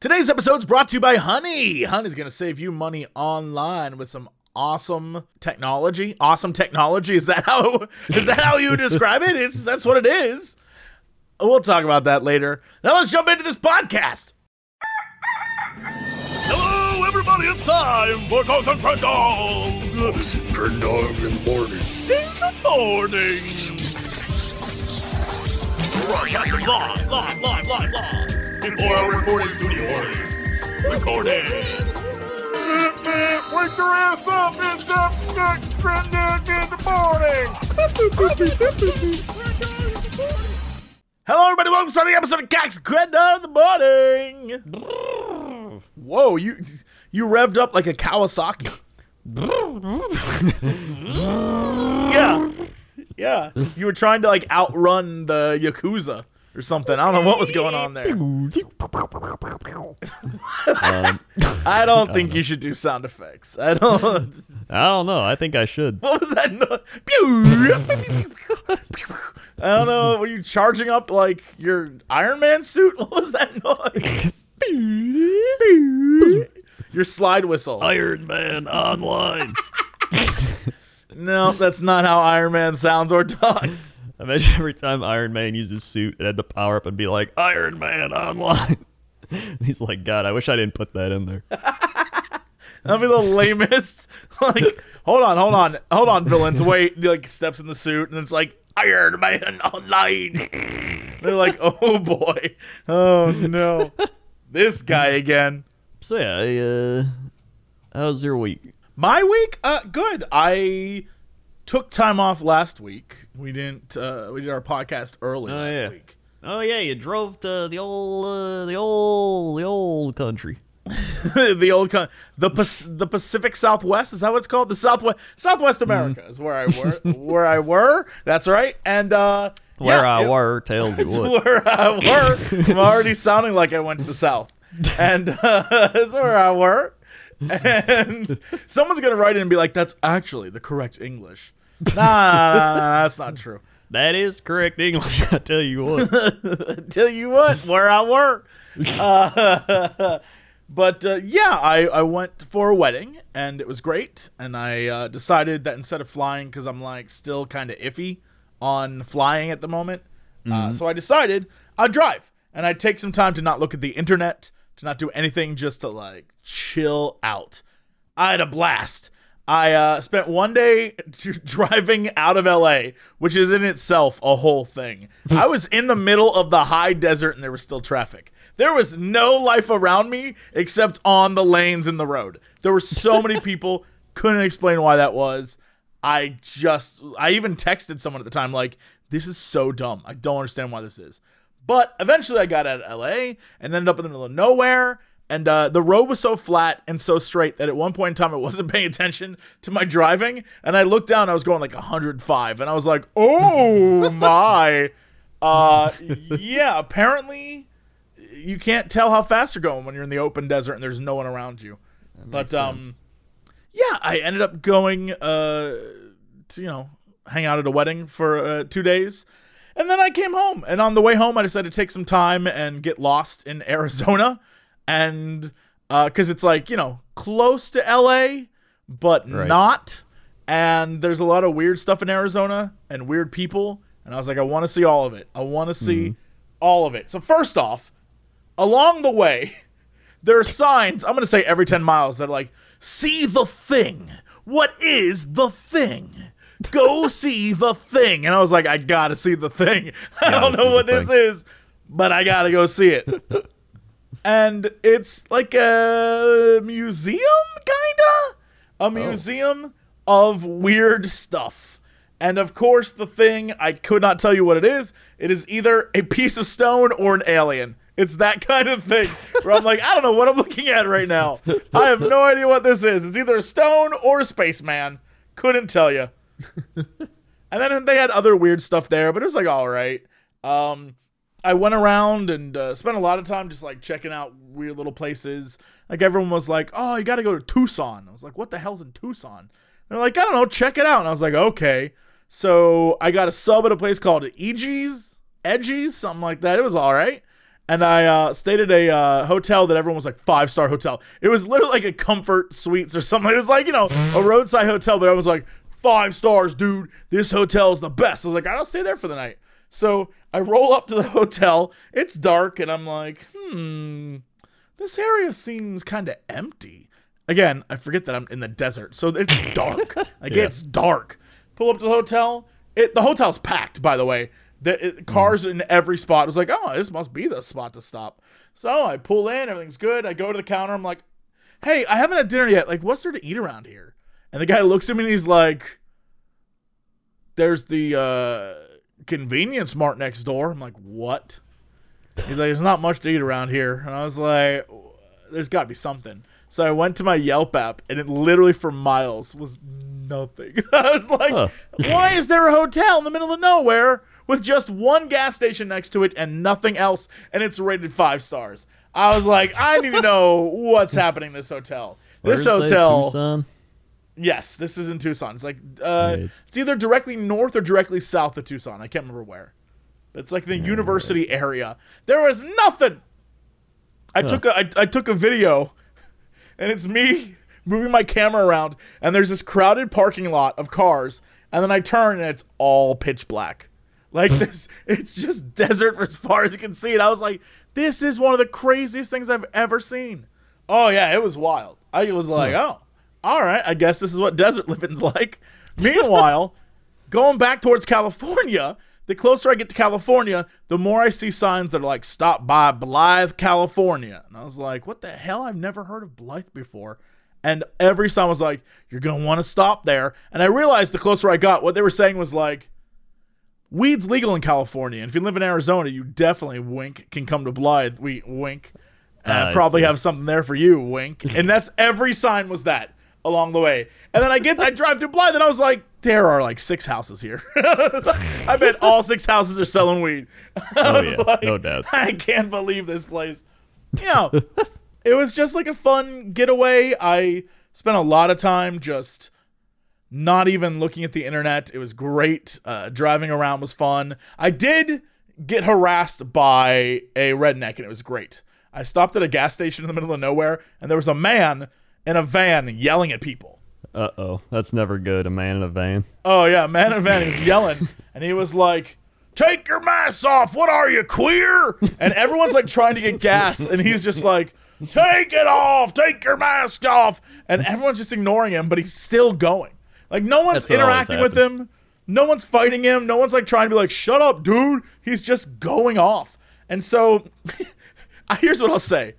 Today's episode is brought to you by Honey. Honey's going to save you money online with some awesome technology. Awesome technology is that how is that how you describe it? It's that's what it is. We'll talk about that later. Now let's jump into this podcast. Hello, everybody! It's time for Ghost and Friend Dog Listen, turn dog in the morning. in the morning. Broadcasting live, live, live, live, live. In four-hour recording studio audience. Recording. Wake your ass up! It's the next trend in the morning! Hello, everybody. Welcome to the episode of Cox Crendor in the morning. Whoa, you you revved up like a Kawasaki. yeah, yeah. You were trying to like outrun the Yakuza or something. I don't know what was going on there. Um, I don't think you should do sound effects. I don't. I don't know. I think I should. What was that? No- Pew! I don't know. Were you charging up like your Iron Man suit? What was that noise? your slide whistle. Iron Man online. No, that's not how Iron Man sounds or talks. Imagine every time Iron Man used his suit, it had to power up and be like Iron Man online. He's like, God, I wish I didn't put that in there. That'd be the lamest. Like, hold on, hold on, hold on, villains. Wait, he, like steps in the suit, and it's like Iron Man online. They're like, oh boy, oh no, this guy again. So yeah, I, uh, how's your week? My week, uh, good. I took time off last week. We didn't. Uh, we did our podcast early Oh, last yeah. week. Oh yeah, you drove to the old, uh, the old, the old country. the old con- the the Pacific Southwest is that what it's called? The Southwest Southwest America is where I were where I were. That's right. And uh, Where yeah, I it- were tells you what. where I were. I'm already sounding like I went to the South. And uh, it's where I were. And someone's going to write in and be like, that's actually the correct English. Nah, nah, that's not true. That is correct English. I tell you what. Tell you what, where I work. Uh, but uh, yeah, I, I went for a wedding and it was great. And I uh, decided that instead of flying, because I'm like still kind of iffy on flying at the moment, uh, so I decided I'd drive and I'd take some time to not look at the internet, to not do anything, just to like chill out. I had a blast. I uh, spent one day driving out of LA, which is in itself a whole thing. I was in the middle of the high desert and there was still traffic. There was no life around me except on the lanes in the road. There were so many people, couldn't explain why that was. I just, I even texted someone at the time, like, this is so dumb. I don't understand why this is. But eventually I got out of LA and ended up in the middle of nowhere. And uh, the road was so flat and so straight that at one point in time I wasn't paying attention to my driving. And I looked down, I was going like 105. And I was like, oh my. Uh, yeah, apparently you can't tell how fast you're going when you're in the open desert and there's no one around you. But um, yeah, I ended up going uh, to you know hang out at a wedding for uh, two days, and then I came home. And on the way home, I decided to take some time and get lost in Arizona, and uh, because it's like you know close to LA, but Right. not. And there's a lot of weird stuff in Arizona and weird people. And I was like, I want to see all of it. I want to see all of it. So first off, along the way, there are signs, I'm going to say every 10 miles, that are like, see the thing. What is the thing? Go see the thing. And I was like, I got to see the thing. I don't know what this thing. is, but I got to go see it. And it's like a museum, kinda? A museum of weird stuff. And of course, the thing, I could not tell you what it is. It is either a piece of stone or an alien. It's that kind of thing where I'm like, I don't know what I'm looking at right now. I have no idea what this is. It's either a stone or a spaceman. Couldn't tell you. And then they had other weird stuff there, but it was like all right. Um, I went around and uh, spent a lot of time just like checking out weird little places. Like everyone was like, "Oh, you got to go to Tucson." I was like, "What the hell's in Tucson?" They're like, "I don't know, check it out." And I was like, "Okay." So I got a sub at a place called Eegee's, Edgies, something like that. It was all right. and I uh, stayed at a uh, hotel that everyone was like five star hotel. It was literally like a comfort suites or something. It was like you know a roadside hotel, but everyone was like five stars, dude. This hotel is the best. I was like, I'll stay there for the night. So I roll up to the hotel. It's dark, and I'm like, hmm, this area seems kind of empty. Again, I forget that I'm in the desert, so it's dark. like Yeah. it's dark. Pull up to the hotel. It the hotel's packed, by the way. The it, cars in every spot. I was like, oh, this must be the spot to stop. So I pull in, everything's good. I go to the counter. I'm like, hey, I haven't had dinner yet. Like, what's there to eat around here? And the guy looks at me and he's like, there's the uh, convenience mart next door. I'm like, what? He's like, there's not much to eat around here. And I was like, there's got to be something. So I went to my Yelp app, and it literally for miles was nothing. I was like, Huh. why is there a hotel in the middle of nowhere with just one gas station next to it and nothing else, and it's rated five stars? I was like, I need to know what's happening in this hotel. This Where's hotel? Yes, this is in Tucson. It's like uh, Right. it's either directly north or directly south of Tucson. I can't remember where. But it's like the university area. There was nothing. I took a I, I took a video, and it's me moving my camera around, and there's this crowded parking lot of cars, and then I turn and it's all pitch black. Like this, it's just desert as far as you can see. And I was like, this is one of the craziest things I've ever seen. Oh yeah, it was wild. I was like, oh, all right, I guess this is what desert living's like. Meanwhile, going back towards California, the closer I get to California, the more I see signs that are like, stop by Blythe, California. And I was like, what the hell? I've never heard of Blythe before. And every sign was like, you're going to want to stop there. And I realized the closer I got, what they were saying was like, weed's legal in California. And if you live in Arizona, you definitely wink can come to Blythe. We wink. And Ah, I probably have something there for you, wink. And that's every sign was that along the way. And then I get I drive through Blythe and I was like, there are like six houses here. I bet all six houses are selling weed. Oh, yeah, no doubt. I can't believe this place. You know, it was just like a fun getaway. I spent a lot of time just not even looking at the internet. It was great. Uh, driving around was fun. I did get harassed by a redneck, and it was great. I stopped at a gas station in the middle of nowhere, and there was a man in a van yelling at people. Uh oh, that's never good. A man in a van. Oh yeah, man in a van. He was yelling, and he was like, "Take your mask off! What are you queer?" And everyone's like trying to get gas, and he's just like, "Take it off! Take your mask off!" And everyone's just ignoring him, but he's still going. Like no one's That's what always interacting with him. No one's fighting him. No one's like trying to be like, "Shut up, dude!" He's just going off. And so, here's what I'll say: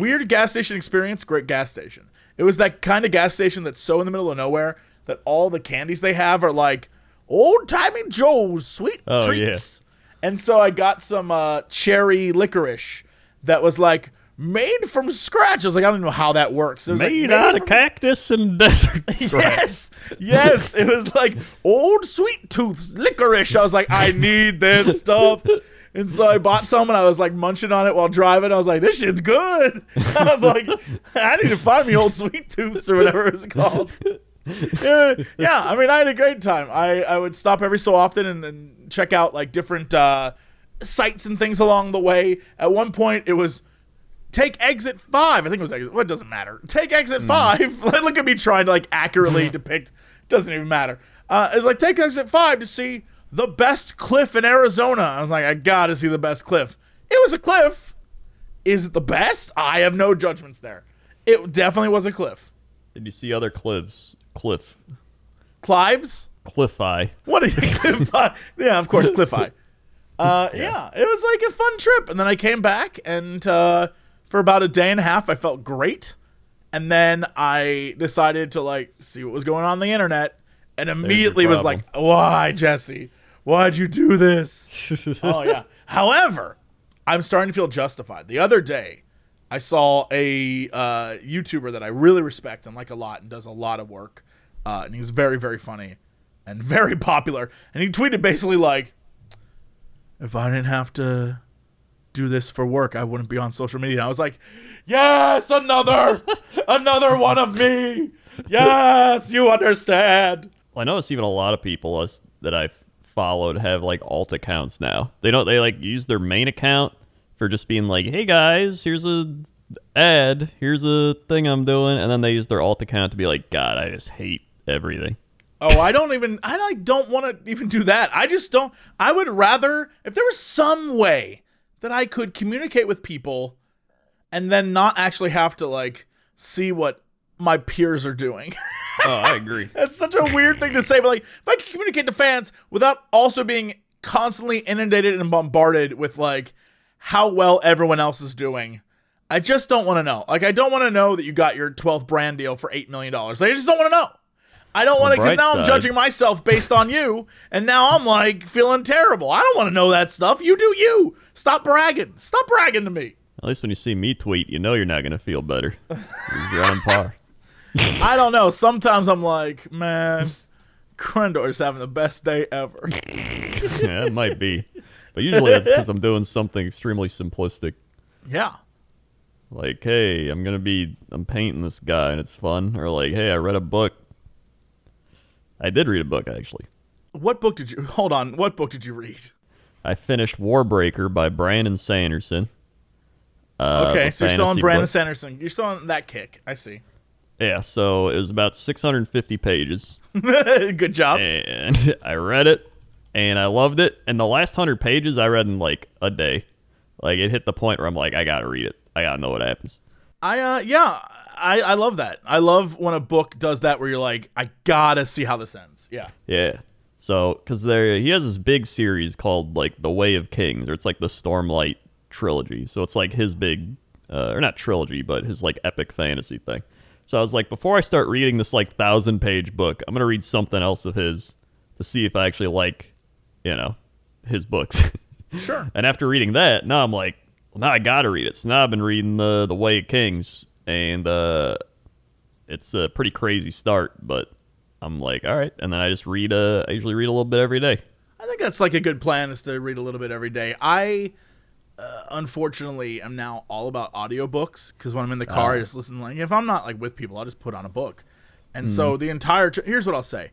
weird gas station experience, great gas station. It was that kind of gas station that's so in the middle of nowhere that all the candies they have are like old timey Joe's sweet Oh, treats. And so I got some uh, cherry licorice that was like made from scratch. I was like, I don't know how that works. It was like, Made out of cactus and desert. Yes, yes. It was like old sweet tooth licorice. I was like, I need this stuff. And so I bought some and I was like munching on it while driving. I was like, this shit's good. I was like, I need to find me old sweet tooths or whatever it's called. yeah, yeah, I mean, I had a great time. I, I would stop every so often and, and check out like different uh, sites and things along the way. At one point, it was take exit five. I think it was exit. What doesn't matter. Take exit five. Look at me trying to like accurately depict. Doesn't even matter. Uh, it's like take exit five to see the best cliff in Arizona. I was like, I gotta see the best cliff. It was a cliff. Is it the best? I have no judgments there. It definitely was a cliff. Did you see other cliffs? Cliff. Clives. Cliff eye. What a cliff eye. Yeah, of course, cliff eye. Uh, yeah. it was like a fun trip. And then I came back, and uh, for about a day and a half, I felt great. And then I decided to like see what was going on, on the internet, and immediately was like, "Why, Jesse? Why'd you do this?" oh yeah. However, I'm starting to feel justified. The other day, I saw a uh, YouTuber that I really respect and like a lot, and does a lot of work, uh, and he's very, very funny and very popular. And he tweeted basically like, "If I didn't have to do this for work, I wouldn't be on social media." And I was like, "Yes, another, another one of me. Yes, you understand." Well, I notice even a lot of people us, that I've followed have like alt accounts now. They don't. They like use their main account for just being like, "Hey guys, here's a ad, here's a thing I'm doing," and then they use their alt account to be like, "God, I just hate everything." Oh, I don't even. I like don't want to even do that. I just don't. I would rather if there was some way that I could communicate with people, and then not actually have to like see what my peers are doing. Oh, I agree. That's such a weird thing to say, but like if I can communicate to fans without also being constantly inundated and bombarded with like how well everyone else is doing. I just don't want to know. Like I don't want to know that you got your 12th brand deal for 8 million dollars. Like, I just don't want to know. I don't want to cuz now I'm judging myself based on you and now I'm like feeling terrible. I don't want to know that stuff. You do you. Stop bragging. Stop bragging to me. At least when you see me tweet, you know you're not gonna feel better. You're on par. I don't know. Sometimes I'm like, man, Crendor's having the best day ever. yeah, it might be, but usually that's because I'm doing something extremely simplistic. yeah. Like, hey, I'm gonna be, I'm painting this guy and it's fun. Or like, hey, I read a book. I did read a book actually. What book did you Hold on. What book did you read? I finished Warbreaker by Brandon Sanderson. Uh, Okay, so you're still on Brandon book. Sanderson. You're still on that kick. I see. Yeah, so it was about 650 pages, Good job. and I read it, and I loved it. And the last hundred pages I read in like a day. Like it hit the point where I'm like, I gotta read it. I gotta know what happens. I uh yeah, I I love that. I love when a book does that where you're like, I gotta see how this ends. Yeah. Yeah. So, because there, he has this big series called like The Way of Kings, or it's like the Stormlight trilogy. So it's like his big, uh, or not trilogy, but his like epic fantasy thing. So I was like, before I start reading this like thousand page book, I'm gonna read something else of his to see if I actually like, you know, his books. Sure. and after reading that, now I'm like, well, now I gotta read it. So now I've been reading the The Way of Kings, and uh, it's a pretty crazy start, but I'm like, all right. And then I just read. Uh, I usually read a little bit every day. I think that's like a good plan is to read a little bit every day. I uh, unfortunately am now all about audiobooks because when I'm in the car, I just listen. Like if I'm not like with people, I'll just put on a book. And so the entire tr- here's what I'll say: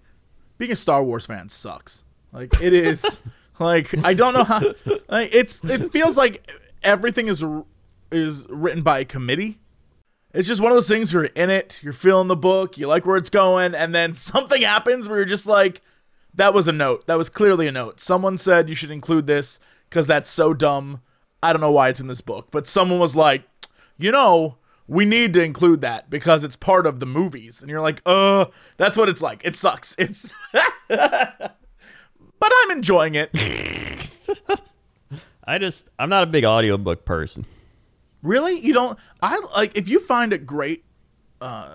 being a Star Wars fan sucks. Like it is. like I don't know how. Like it's it feels like everything is is written by a committee. It's just one of those things where you're in it, you're feeling the book, you like where it's going, and then something happens where you're just like, that was a note. That was clearly a note. Someone said you should include this because that's so dumb. I don't know why it's in this book, but someone was like, you know, we need to include that because it's part of the movies. And you're like, uh, that's what it's like. It sucks. It's, but I'm enjoying it. I just, I'm not a big audiobook person. Really? You don't? I like if you find it great. Uh,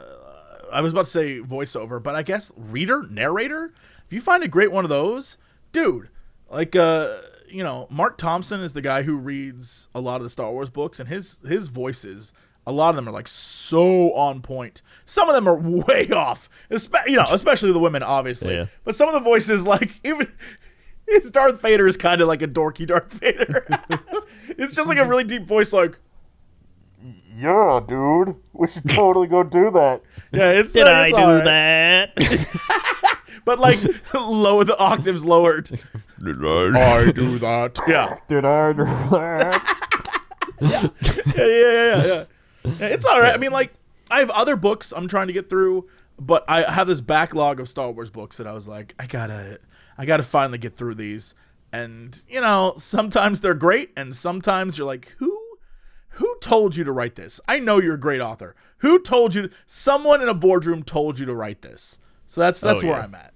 I was about to say voiceover, but I guess reader, narrator. If you find a great one of those, dude, like uh, you know, Marc Thompson is the guy who reads a lot of the Star Wars books, and his his voices, a lot of them are like so on point. Some of them are way off, espe- you know, especially the women, obviously. Yeah. But some of the voices, like even. His Darth Vader is kind of like a dorky Darth Vader. it's just like a really deep voice, like, Yeah, dude. We should totally go do that. Yeah, it's Did uh, I it's do all right. that? But like lower the octaves lowered. Did I? I do that. Yeah. Did I do that? Yeah, yeah, yeah, yeah, yeah. Yeah, It's all right. I mean, like, I have other books I'm trying to get through, but I have this backlog of Star Wars books that I was like, I gotta, I gotta finally get through these. And you know, sometimes they're great, and sometimes you're like, who, who told you to write this? I know you're a great author. Who told you? Someone in a boardroom told you to write this. So that's that's Oh, where yeah. I'm at.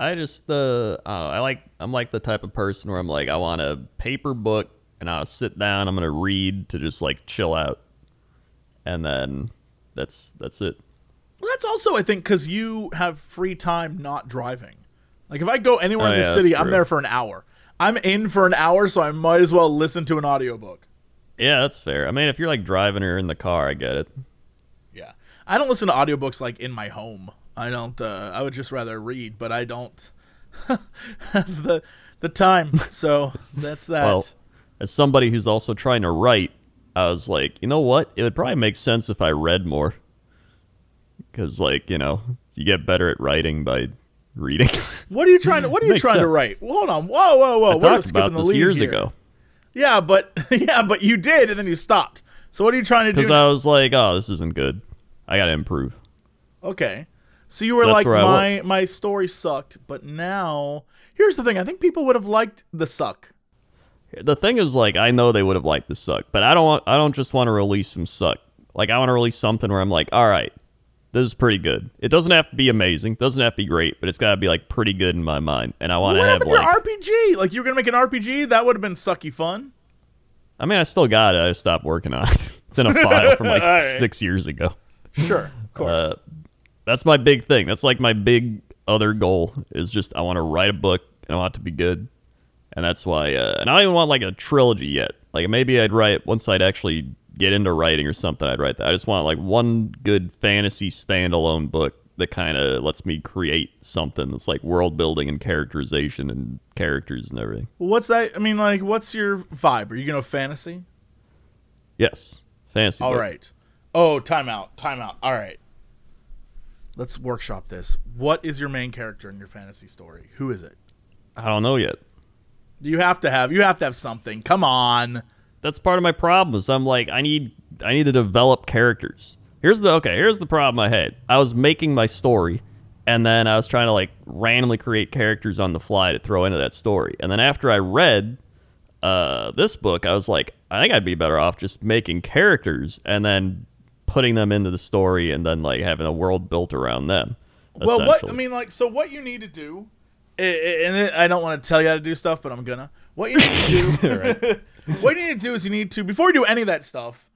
I just, uh, I, don't know, I like, I'm like the type of person where I'm like, I want a paper book and I'll sit down, I'm gonna read to just like chill out, and then that's that's it. Well, that's also, I think, because you have free time not driving. Like, if I go anywhere Oh, in the yeah, city, I'm there for an hour. I'm in for an hour, so I might as well listen to an audiobook. Yeah, that's fair. I mean, if you're like driving or in the car, I get it. Yeah. I don't listen to audiobooks like in my home. I don't, uh, I would just rather read, but I don't have the, the time. So that's that. Well, as somebody who's also trying to write, I was like, you know what? It would probably make sense if I read more. Because, like, you know, you get better at writing by reading. what are you trying to, what are you trying to write? Well, hold on. Whoa, whoa, whoa. I We're talked about this years here. ago. Yeah, but yeah, but you did, and then you stopped. So what are you trying to do? because I was like, oh, this isn't good. I gotta improve. Okay. So you were So like, my my story sucked, but now here's the thing. I think people would have liked the suck. The thing is, like, I know they would have liked the suck, but I don't want. I don't just want to release some suck. Like, I want to release something where I'm like, all right, this is pretty good. It doesn't have to be amazing, doesn't have to be great, but it's got to be like pretty good in my mind. And I want to have like, RPG? Like you were gonna make an RPG? That would have been sucky fun. I mean, I still got it. I just stopped working on it. it's in a file from like right. six years ago. Sure, of course. Uh, that's my big thing. That's like my big other goal is just I want to write a book and I want it to be good, and that's why. Uh, and I don't even want like a trilogy yet. Like maybe I'd write once I'd actually get into writing or something. I'd write that. I just want like one good fantasy standalone book that kind of lets me create something that's like world building and characterization and characters and everything. what's that? I mean, like, what's your vibe? Are you gonna fantasy? Yes, fantasy. All book. right. Oh, timeout. Timeout. All right. Let's workshop this. What is your main character in your fantasy story? Who is it? I don't know yet. You have to have. You have to have something. Come on. that's part of my problem is I'm like I need I need to develop characters. Here's the okay, here's the problem I had. I was making my story and then I was trying to like randomly create characters on the fly to throw into that story. And then after I read uh, this book, I was like, I think I'd be better off just making characters and then putting them into the story and then like having a world built around them. Well, what I mean, like, so what you need to do, and I don't want to tell you how to do stuff, but I'm gonna. What you need to do, what you need to do is you need to before you do any of that stuff,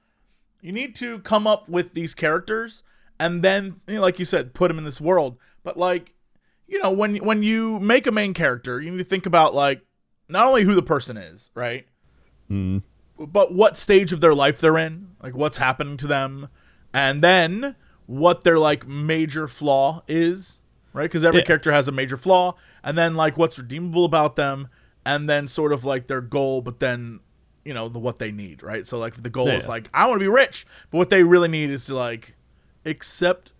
you need to come up with these characters, and then, you know, like you said, put them in this world. But like, you know, when when you make a main character, you need to think about like not only who the person is, right, Mm. but what stage of their life they're in, like what's happening to them, and then what their like major flaw is, right? Because every Yeah. character has a major flaw, and then like what's redeemable about them, and then sort of like their goal, but then you know the what they need, right? So like the goal is like I want to be rich, but what they really need is to like accept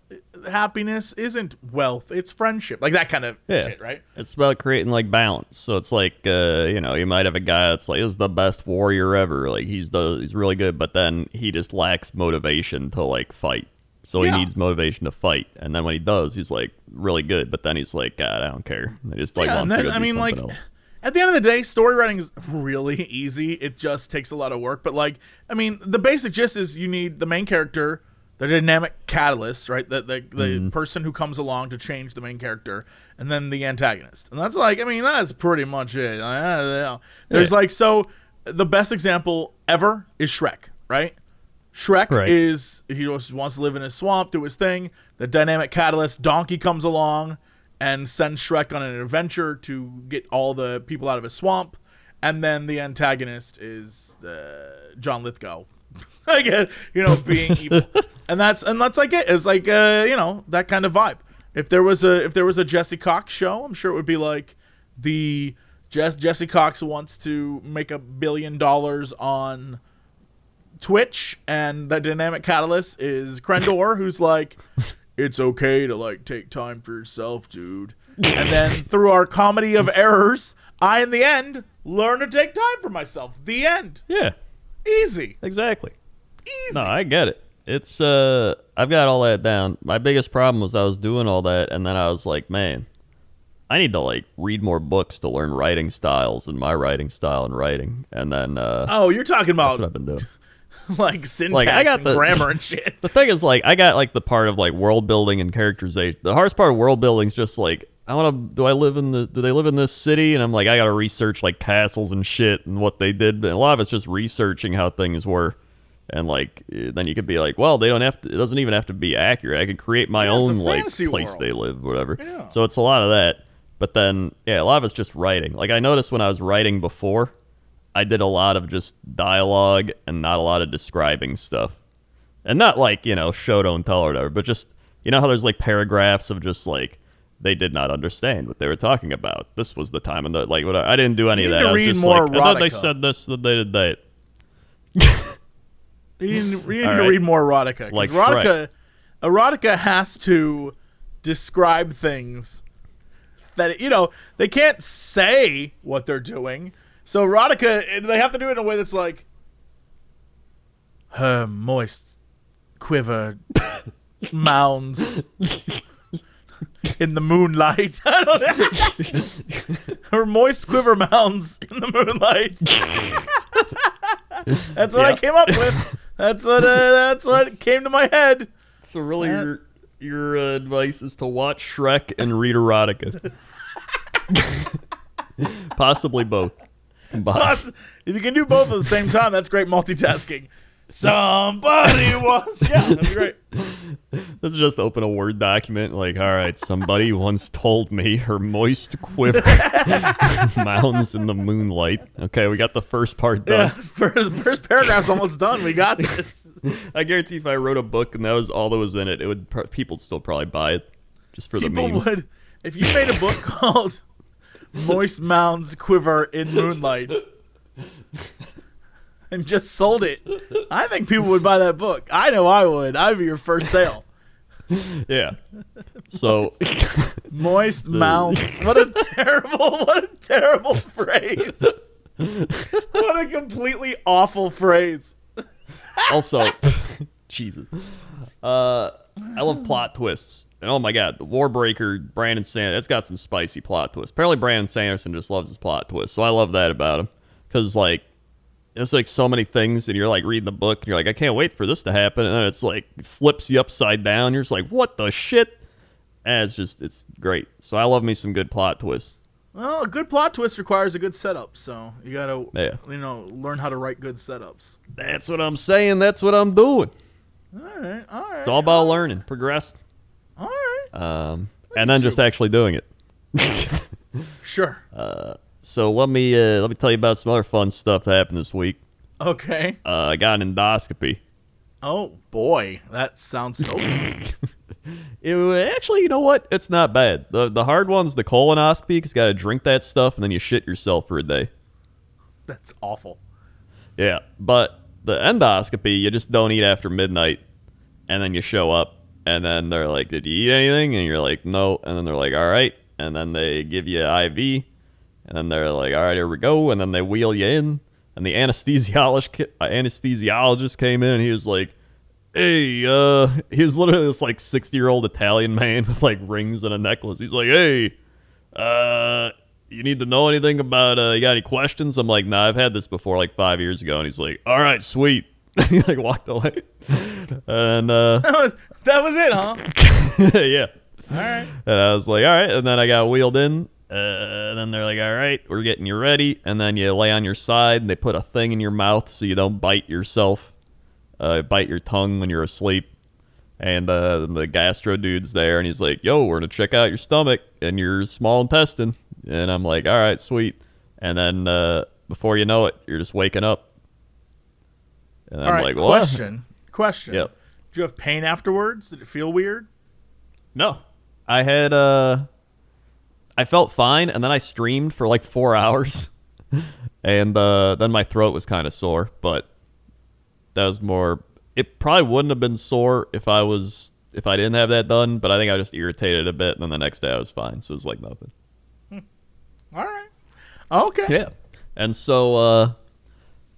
happiness isn't wealth, it's friendship, like that kind of Yeah. shit, right? It's about creating like balance. So it's like uh, you know, you might have a guy that's like is the best warrior ever. Like he's the he's really good, but then he just lacks motivation to like fight. So Yeah. he needs motivation to fight. And then when he does, he's like really good, but then he's like, God, I don't care. I just like Yeah, wants and to then, go I mean, like, else. at the end of the day, story writing is really easy. It just takes a lot of work. But, like, I mean, the basic gist is you need the main character, the dynamic catalyst, right? The, the, the Mm-hmm. person who comes along to change the main character, and then the antagonist. And that's like, I mean, that's pretty much it. There's Yeah. like, so the best example ever is Shrek, right? Shrek Right. is he just wants to live in his swamp, do his thing. The dynamic catalyst, Donkey comes along and sends Shrek on an adventure to get all the people out of his swamp. And then the antagonist is uh, John Lithgow. I guess you know being evil, and that's and that's like it. It's like uh, you know that kind of vibe. If there was a if there was a Jesse Cox show, I'm sure it would be like the Jess, Jesse Cox wants to make a billion dollars on Twitch, and the dynamic catalyst is Crendor, who's like, "It's okay to like take time for yourself, dude." And then through our comedy of errors, I in the end learn to take time for myself. The end. Yeah, Easy. exactly. Easy. No, I get it. It's uh I've got all that down. My biggest problem was I was doing all that and then I was like, man, I need to like read more books to learn writing styles and my writing style and writing. And then uh oh, you're talking that's about what I've been doing. like syntax Like, I got and the- grammar and shit. The thing is like I got like the part of like world building and characterization. The hardest part of world building is just like I want to do I live in the do they live in this city and I'm like I got to research like castles and shit and what they did. But a lot of it's just researching how things were. And like eh, then you could be like, well, they don't have to. It doesn't even have to be accurate. I could create my Yeah, own like place world. they live, whatever. Yeah. So it's a lot of that. But then yeah, a lot of it's just writing. Like I noticed when I was writing before, I did a lot of just dialogue and not a lot of describing stuff. And not like, you know, show don't tell or whatever, but just you know how there's like paragraphs of just like they did not understand what they were talking about. This was the time and the like what I didn't do any You of that. I was just more like and then they said this, then they did that. You need, you need to right. read more erotica. Like erotica, erotica has to describe things that you know they can't say what they're doing. So erotica, eh, they have to do it in a way that's like her moist quiver mounds in the moonlight. I don't know. her moist quiver mounds in the moonlight. that's what I came up with. That's what. Uh, that's what came to my head. So really, That- your your uh, advice is to watch Shrek and read erotica. Possibly both. If you can do both at the same time, that's great multitasking. Somebody wants. Yeah, that'd be great. Let's just open a Word document. Like, all right, somebody once told me her moist quiver mounds in the moonlight. Okay, we got the first part Yeah, done. first, first paragraph's almost done. We got this. I guarantee if I wrote a book and that was all that was in it, it would people would still probably buy it just for the People meme. would, if you made a book called "Moist Mounds Quiver in Moonlight" and just sold it, I think people would buy that book. I know I would. I'd be your first sale. Yeah. So Moist mouth. What a terrible, what a terrible phrase. What a completely awful phrase. also, Jesus. Uh, I love plot twists. And oh my god, the Warbreaker, Brandon Sanderson, it's got some spicy plot twists. Apparently, Brandon Sanderson just loves his plot twists. So I love that about him. Because, like, there's like so many things, and you're like reading the book, and you're like, I can't wait for this to happen. And then it's like, flips you upside down. You're just like, what the shit? And it's just, it's great. So I love me some good plot twists. Well, a good plot twist requires a good setup, so you gotta, Yeah. you know, learn how to write good setups. That's what I'm saying. That's what I'm doing. All right, all right. It's all about learning, progressing, all right. um, and then just actually doing it. Sure. So let me uh, let me tell you about some other fun stuff that happened this week. okay. Uh, I got an endoscopy. Oh boy, that sounds so. It actually, you know what? It's not bad. the The hard one's the colonoscopy because you got to drink that stuff and then you shit yourself for a day. that's awful. Yeah, but the endoscopy, you just don't eat after midnight, and then you show up, and then they're like, "Did you eat anything?" And you're like, "No," and then they're like, "All right," and then they give you IV, and then they're like, "All right, here we go," and then they wheel you in, and the anesthesiologist uh, anesthesiologist came in, and he was like. Hey, uh, he was literally this like sixty year old Italian man with like rings and a necklace. He's like, hey, uh, you need to know anything about uh you got any questions? I'm like nah i've had this before like five years ago. And he's like all right sweet. And he like walked away. And uh That was that was it, huh? yeah. All right. and i was like all right. And then i got wheeled in uh, and then they're like all right we're getting you ready and then you lay on your side and they put a thing in your mouth so you don't bite yourself uh bite your tongue when you're asleep and uh, the gastro dude's there, and he's like, "Yo, we're gonna check out your stomach and your small intestine." And I'm like, "All right, sweet." And then uh, before you know it, you're just waking up. And All I'm right. like, "What?" question. Question. Yep. Did you have pain afterwards? Did it feel weird? No, I had uh, I felt fine, and then I streamed for like four hours, and uh, then my throat was kind of sore, but that was more. It probably wouldn't have been sore if I was if I didn't have that done, but I think I was just irritated a bit, and then the next day I was fine, so it was like nothing. All right. Okay. Yeah. And so uh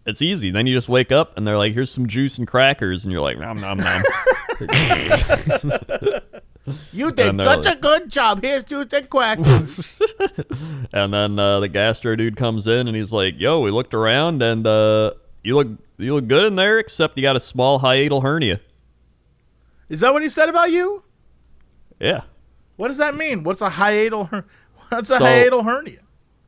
it's easy. Then you just wake up and they're like, here's some juice and crackers and you're like, nom nom nom. You did such like- a good job. Here's juice and quack. and then uh, the gastro dude comes in and he's like, yo, we looked around and uh you look you look good in there, except you got a small hiatal hernia. Is that what he said about you? Yeah. What does that mean? What's a hiatal? her- What's a So- hiatal hernia?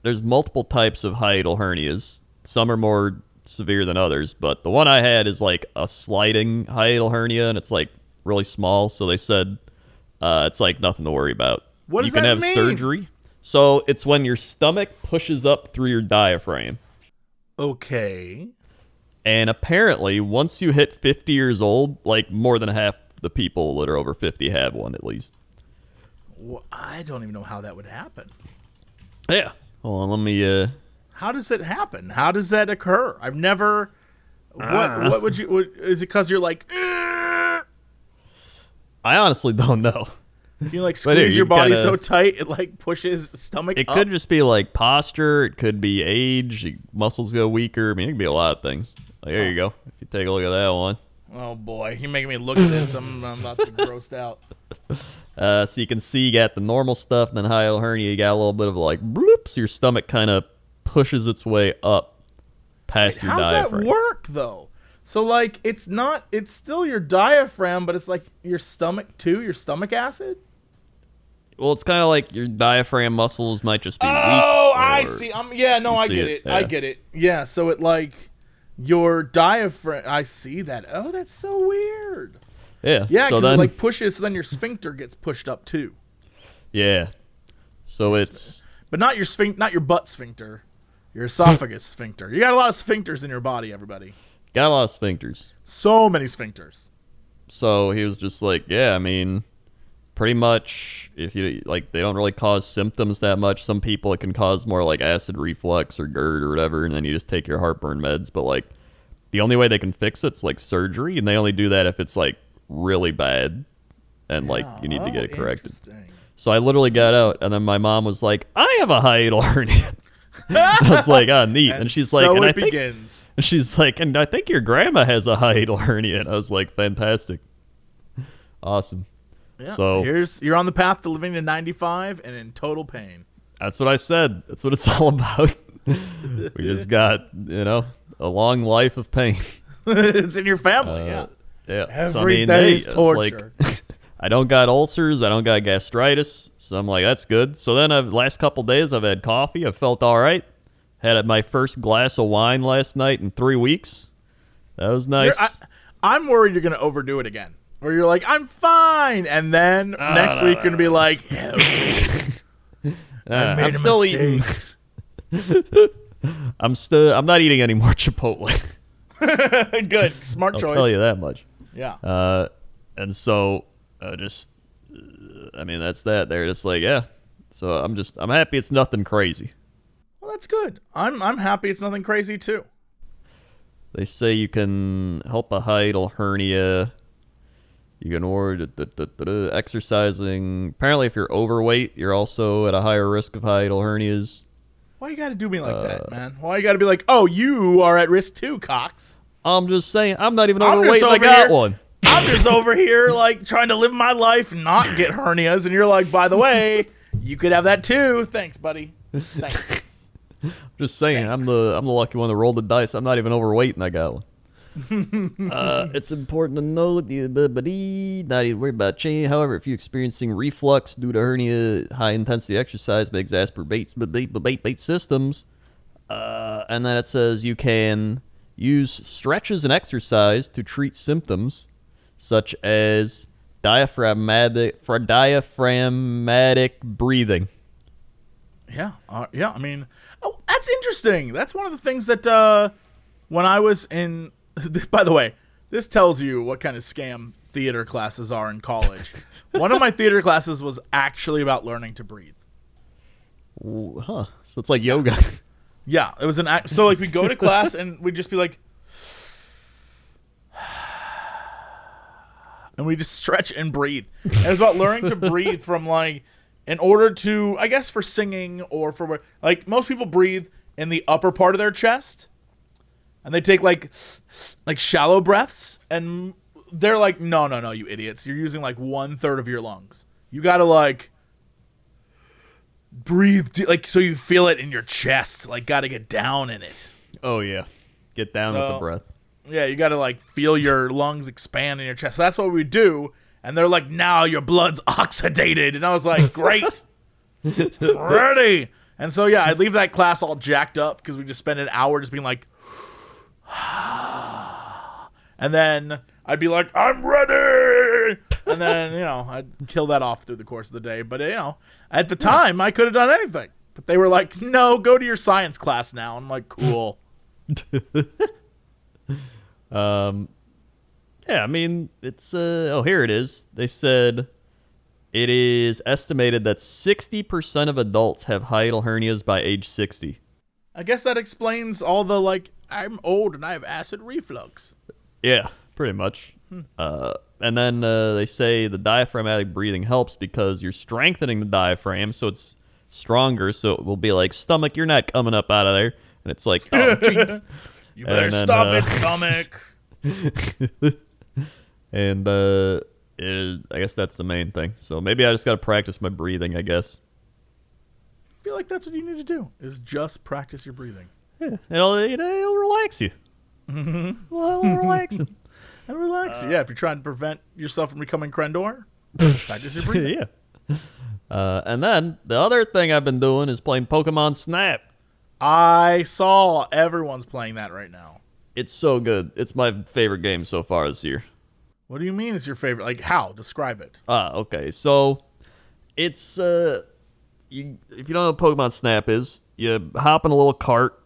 There's multiple types of hiatal hernias. Some are more severe than others, but the one I had is like a sliding hiatal hernia and it's like really small, so they said uh, it's like nothing to worry about. What you does can that have mean? surgery. So it's when your stomach pushes up through your diaphragm. Okay. And apparently, once you hit 50 years old, like more than half the people that are over 50 have one at least. Well, I don't even know how that would happen. Yeah. Hold on, let me. uh How does it happen? How does that occur? I've never. What? Ah. What would you? What, is it because you're like? I honestly don't know. You like here, squeeze you your body kinda- so tight it like pushes stomach It up? could just be like posture. It could be age. Muscles go weaker. I mean, it could be a lot of things. Like, there you go. If you take a look at that one. Oh boy, you're making me look at this. I'm, I'm about to be grossed out. Uh, so you can see you got the normal stuff, and then hiatal hernia. You got a little bit of like bloop, so your stomach kind of pushes its way up past your How's diaphragm. that work though? So like it's not it's still your diaphragm, but it's like your stomach too, your stomach acid? Well, it's kind of like your diaphragm muscles might just be weak. Oh, I see. Um yeah, no, I see get it, it. I get it. Yeah, so it like your diaphragm I see that. Oh, that's so weird. Yeah. Yeah, So then, it like pushes so then your sphincter gets pushed up too. yeah. So it's But not your sphinct not your butt sphincter. Your esophagus sphincter. You got a lot of sphincters in your body, everybody. Got a lot of sphincters. So many sphincters. So he was just like, yeah, I mean, pretty much if you like, they don't really cause symptoms that much. Some people it can cause more like acid reflux or GERD or whatever, and then you just take your heartburn meds. But like, the only way they can fix it's like surgery, and they only do that if it's like really bad and like you need to get Oh, it corrected. So I literally got out, and then my mom was like, "I have a hiatal hernia." I was like, "Ah, neat," and, she's like, "And I think begins. and she's like, and I think your grandma has a hiatal hernia. And I was like, fantastic. Awesome. Yeah. So- here's you're on the path to living to 95 and in total pain. That's what I said. That's what it's all about. we just got, you know, a long life of pain. it's in your family. Uh, yeah. yeah. so, I mean, day is it's like- torture. I don't got ulcers. I don't got gastritis. So I'm like, that's good. So then, I've, last couple days, I've had coffee. I felt all right. Had my first glass of wine last night in three weeks. That was You're- nice. I, am worried you're gonna overdo it again. Where you're like, I'm fine, and then next week you're gonna be like, yeah, Uh, made I'm a still eating. I'm still. I'm not eating any more Chipotle. good, smart I'll choice. tell you that much. Yeah. Uh, and so, uh, just, uh, I mean, that's that. They're just like, yeah. So I'm just, I'm happy it's nothing crazy. well, that's good. I'm I'm happy it's nothing crazy too. They say you can help a hiatal hernia. You can order da- da- da- da- exercising. Apparently, if you're overweight, you're also at a higher risk of hiatal hernias. Why you gotta do me like Uh, that, man? Why you gotta be like, oh, you are at risk too, Cox? I'm just saying, I'm not even overweight. I got here- one. I'm just over here like trying to live my life, not get hernias, and you're like, by the way, you could have that too. Thanks, buddy. Thanks. Just saying, I'm the I'm the lucky one that rolled the dice. I'm not even overweight, and I got one. uh, it's important to note the ability not even worried about change. However, if you're experiencing reflux due to hernia, high intensity exercise may exacerbate bait, bait, bait systems. Uh, and then it says you can use stretches and exercise to treat symptoms such as diaphragmatic for diaphragmatic breathing. Yeah, uh, yeah. I mean, oh, that's interesting. That's one of the things that uh, when I was in. By the way, this tells you what kind of scam theater classes are in college. one of my theater classes was actually about learning to breathe. Ooh, Huh. So it's like yoga. Yeah, it was an act. So like we go to class and we'd just be like, and we just stretch and breathe. And it was about learning to breathe from like, in order to, I guess, for singing or for like most people breathe in the upper part of their chest, and they take like, like shallow breaths, and they're like, no, no, no, you idiots, you're using like one third of your lungs. You gotta like breathe de- like so you feel it in your chest like gotta get down in it Oh yeah, get down with the breath. Yeah you gotta like feel your lungs expand in your chest. So that's what we do and they're like now your blood's oxidated. And i was like great. Ready. And so yeah i'd leave that class all jacked up because we just spend an hour just being like and then i'd be like i'm ready. And then you know i'd kill that off through the course of the day. But you know at the time i could have done anything. But they were like no go to your science class now. I'm like cool Um, yeah, I mean it's uh oh here it is. They said it is estimated that sixty percent of adults have hiatal hernias by age sixty. I guess that explains all the like I'm old and I have acid reflux. Yeah, pretty much. Uh, And then uh, they say the diaphragmatic breathing helps because you're strengthening the diaphragm, so it's stronger. So it will be like stomach, you're not coming up out of there, and it's like, oh jeez. You better then, stop uh, it, stomach. and uh, it I guess that's the main thing. So maybe I just got to practice my breathing. I guess. I feel like that's what you need to do is just practice your breathing. It'll it'll, it'll relax you. Mm-hmm. Well, it'll relax. it. And relax. yeah, if you're trying to prevent yourself from becoming Crendor, practice your breathing. yeah. Uh, and then the other thing I've been doing is playing Pokemon Snap. I saw everyone's playing that right now. It's so good. It's my favorite game so far this year. What do you mean it's your favorite? Like how? Describe it. Ah, okay. So it's uh, you if you don't know what Pokemon Snap is, you hop in a little cart,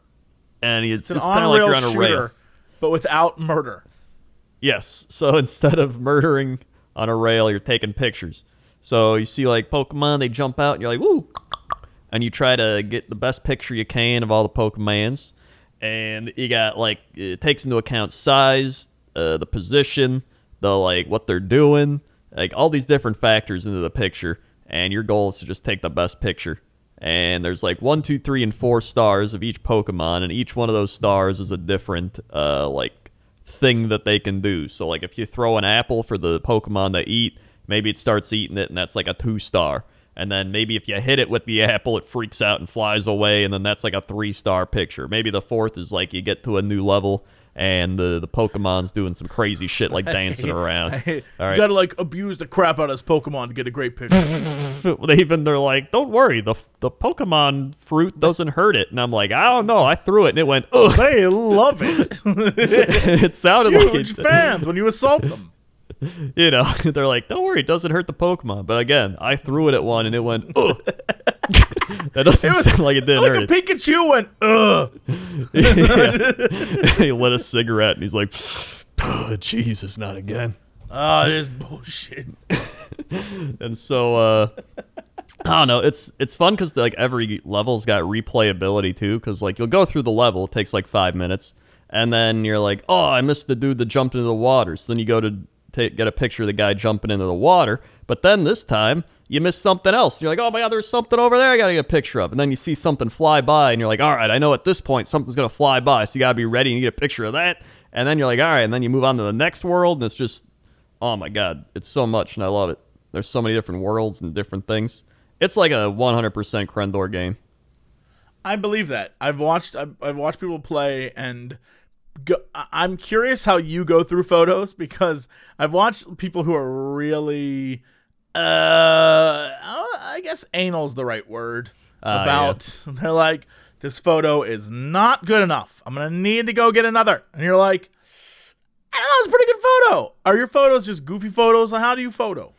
and you, It's an kind of like you're on a shooter, rail. but without murder. Yes. So instead of murdering on a rail, you're taking pictures. So you see like Pokemon, they jump out, and you're like, woo, and you try to get the best picture you can of all the Pokemons. And you got like it takes into account size, uh, the position, the like what they're doing, like all these different factors into the picture. And your goal is to just take the best picture. And there's like one, two, three, and four stars of each Pokemon, and each one of those stars is a different uh like thing that they can do. So like if you throw an apple for the Pokemon to eat, maybe it starts eating it and that's like a two star. And then maybe if you hit it with the apple, it freaks out and flies away, and then that's like a three star picture. Maybe the fourth is like you get to a new level and the the Pokemon's doing some crazy shit like dancing around. All right. You gotta like abuse the crap out of this Pokemon to get a great picture. they even they're like, "Don't worry, the the Pokemon fruit doesn't hurt it." And I'm like, "I don't know, I threw it and it went ugh." they love it. it sounded like it, fans when you assault them. you know, they're like, "Don't worry, it doesn't hurt the Pokemon." But again, I threw it at one and it went, "Ugh." that doesn't was sound like it didn't like hurt a it. Pikachu went, ugh. He lit a cigarette and he's like, "Oh, Jesus, not again." Oh, this bullshit. And so, uh, I don't know. It's it's fun because like every level's got replayability too. Because like you'll go through the level, it takes like five minutes, and then you're like, "Oh, I missed the dude that jumped into the water." So then you go to take, get a picture of the guy jumping into the water. But then this time you miss something else. You're like, "Oh my god, there's something over there. I gotta get a picture of." And then you see something fly by, and you're like, "All right, I know at this point something's gonna fly by, so you gotta be ready and you get a picture of that." And then you're like, "All right," and then you move on to the next world, and it's just, oh my god, it's so much, and I love it. There's so many different worlds and different things. It's like a 100% Crendor game. I believe that. I've watched. I've, I've watched people play, and go, I'm curious how you go through photos because I've watched people who are really, uh, I guess anal's the right word Ah, about. They're like, this photo is not good enough. I'm gonna need to go get another. And you're like, I don't know, it's a pretty good photo. Are your photos just goofy photos? How do you photo?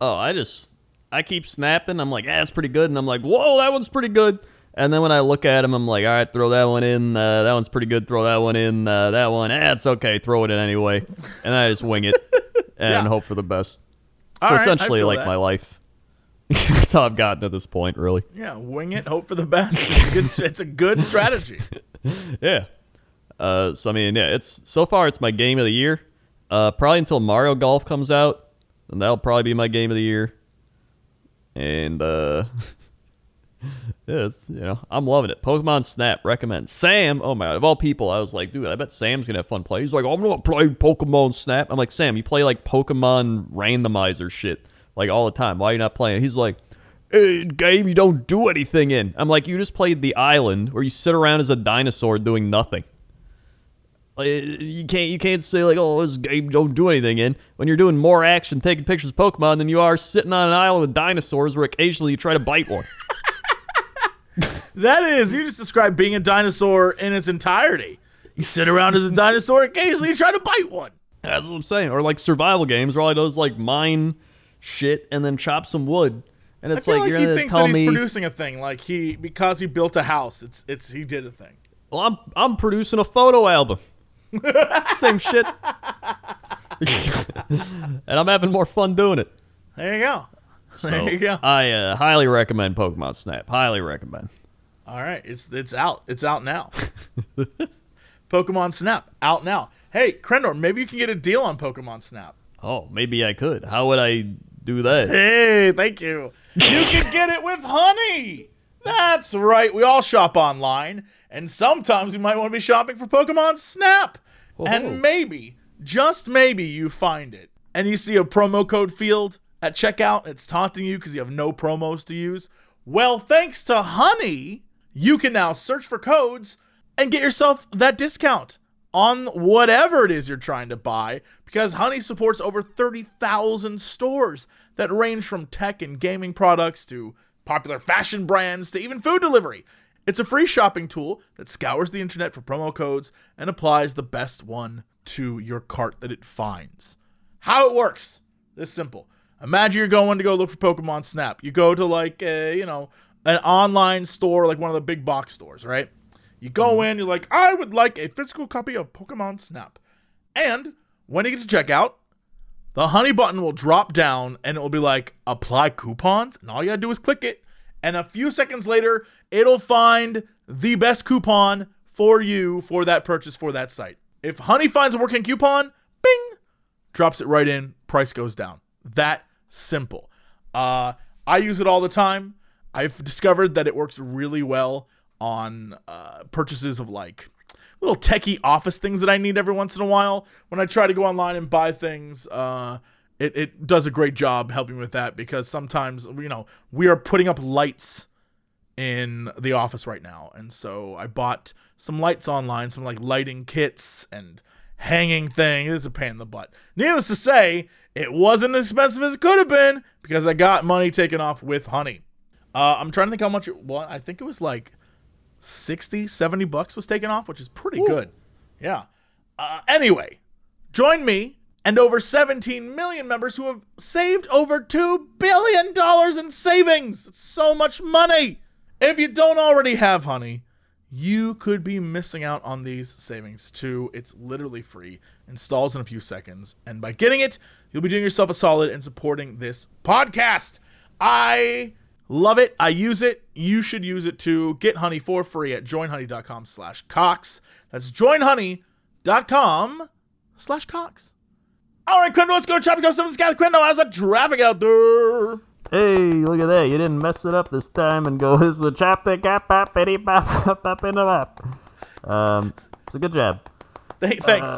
Oh, I just I keep snapping. I'm like, yeah, that's pretty good, and I'm like, whoa, that one's pretty good. And then when I look at them, I'm like, all right, throw that one in. Uh, that one's pretty good. Throw that one in. Uh, that one, eh, it's okay. Throw it in anyway. And I just wing it and Yeah. hope for the best. All so right, essentially, like that. my life. that's how I've gotten to this point, really. Yeah, wing it, hope for the best. It's a good, it's a good strategy. Yeah. Uh, so I mean, yeah, it's so far it's my game of the year. Uh, probably until Mario Golf comes out, and that'll probably be my game of the year. And uh, it's you know I'm loving it. Pokemon Snap recommend. Sam, oh my god, of all people, I was like, dude, I bet Sam's gonna have fun play. He's like, I'm gonna play Pokemon Snap. I'm like, Sam, you play like Pokemon randomizer shit like all the time. Why are you not playing? He's like. "Eh, game you don't do anything in. I'm like, you just played the island where you sit around as a dinosaur doing nothing. You can't you can't say like, oh, this game don't do anything in when you're doing more action taking pictures of Pokemon than you are sitting on an island with dinosaurs where occasionally you try to bite one. That is, you just described being a dinosaur in its entirety. You sit around as a dinosaur, occasionally you try to bite one. That's what I'm saying. Or like survival games where all I do is like mine shit and then chop some wood. And I it's feel like, like, you're he thinks that he's me, producing a thing. Like he, because he built a house, it's it's he did a thing. well, I'm I'm producing a photo album. Same shit. and I'm having more fun doing it. There you go. So there you go. I uh, highly recommend Pokemon Snap. Highly recommend. All right, it's it's out. It's out now. Pokemon Snap out now. Hey, Crendor, maybe you can get a deal on Pokemon Snap. Oh, maybe I could. How would I do that? Hey, thank you. You can get it with honey. That's right. We all shop online, and sometimes we might want to be shopping for Pokemon Snap. And maybe, just maybe, you find it and you see a promo code field at checkout. It's taunting you because you have no promos to use. Well, thanks to Honey, you can now search for codes and get yourself that discount on whatever it is you're trying to buy because Honey supports over 30,000 stores that range from tech and gaming products to popular fashion brands to even food delivery. It's a free shopping tool that scours the internet for promo codes and applies the best one to your cart that it finds. How it works this simple. Imagine you're going to go look for Pokemon Snap. You go to like a, you know, an online store like one of the big box stores, right? You go mm-hmm. in, you're like, I would like a physical copy of Pokemon Snap. And when you get to checkout, the honey button will drop down and it will be like apply coupons. And all you gotta do is click it. And a few seconds later, it'll find the best coupon for you for that purchase for that site. If Honey finds a working coupon, bing, drops it right in, price goes down. That simple. Uh, I use it all the time. I've discovered that it works really well on uh, purchases of like little techie office things that I need every once in a while. When I try to go online and buy things, uh, it, it does a great job helping with that because sometimes, you know, we are putting up lights in the office right now. And so I bought some lights online, some like lighting kits and hanging thing. It's a pain in the butt. Needless to say, it wasn't as expensive as it could have been because I got money taken off with honey. Uh, I'm trying to think how much it was. I think it was like 60, 70 bucks was taken off, which is pretty good. Yeah. Uh, anyway, join me and over 17 million members who have saved over $2 billion in savings. It's so much money. If you don't already have honey, you could be missing out on these savings too. It's literally free, installs in a few seconds, and by getting it, you'll be doing yourself a solid and supporting this podcast. I love it. I use it. You should use it too. Get honey for free at joinhoney.com slash cox. That's joinhoney.com slash cox. All right, Quendo, let's go to Chapter 7 Sky. Quendo, how's the traffic out there? Hey, look at that. You didn't mess it up this time and go, this is the chapter, gap, bap, bitty, bap, bap, bap, in the bap. Um, it's a good job. Th- Thanks.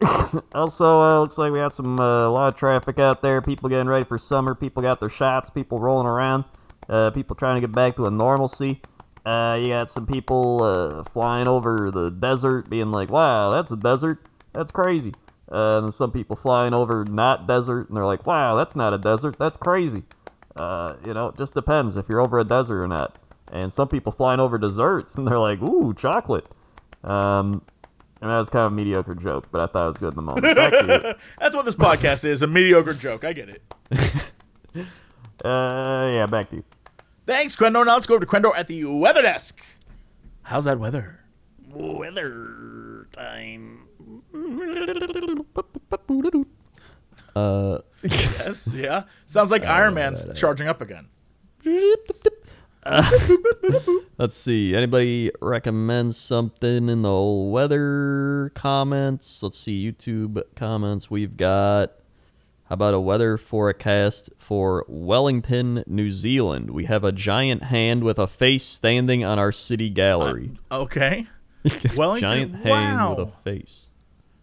Also, uh, looks like we got some, uh, a lot of traffic out there. People getting ready for summer. People got their shots. People rolling around. Uh, people trying to get back to a normalcy. Uh, you got some people, uh, flying over the desert being like, wow, that's a desert. That's crazy. Uh, and some people flying over not desert and they're like, wow, that's not a desert. That's crazy. Uh, you know, it just depends if you're over a desert or not. And some people flying over desserts and they're like, ooh, chocolate. Um, and that was kind of a mediocre joke, but I thought it was good in the moment. Back you. That's what this podcast is a mediocre joke. I get it. Uh, yeah, back to you. Thanks, Quendo. Now let's go over to Quendo at the weather desk. How's that weather? Weather time. Uh, Yes, yeah. Sounds like Iron Man's eh? charging up again. let's see. Anybody recommend something in the old weather comments? Let's see. YouTube comments. We've got. How about a weather forecast for Wellington, New Zealand? We have a giant hand with a face standing on our city gallery. Uh, okay. Wellington. giant hand wow. with a face.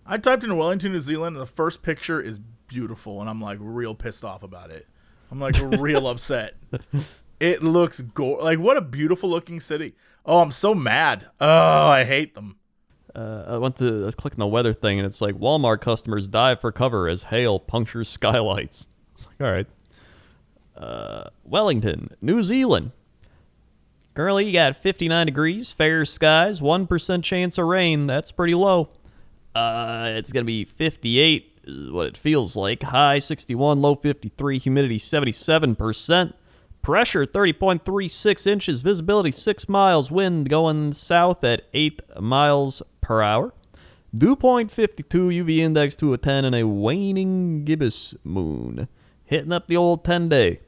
I typed in Wellington, New Zealand, and the first picture is beautiful, and I'm like real pissed off about it. I'm like real upset. It looks go like what a beautiful looking city. Oh, I'm so mad. Oh, I hate them. Uh, I went to I was clicking the weather thing, and it's like Walmart customers dive for cover as hail punctures skylights. It's like, all right. Uh, Wellington, New Zealand. Currently, you got 59 degrees, fair skies, 1% chance of rain. That's pretty low. Uh, it's going to be 58, what it feels like. High 61, low 53, humidity 77%. Pressure 30.36 inches, visibility 6 miles, wind going south at 8 miles per hour. Dew point 52, UV index to a 10, and a waning gibbous moon. Hitting up the old 10 day.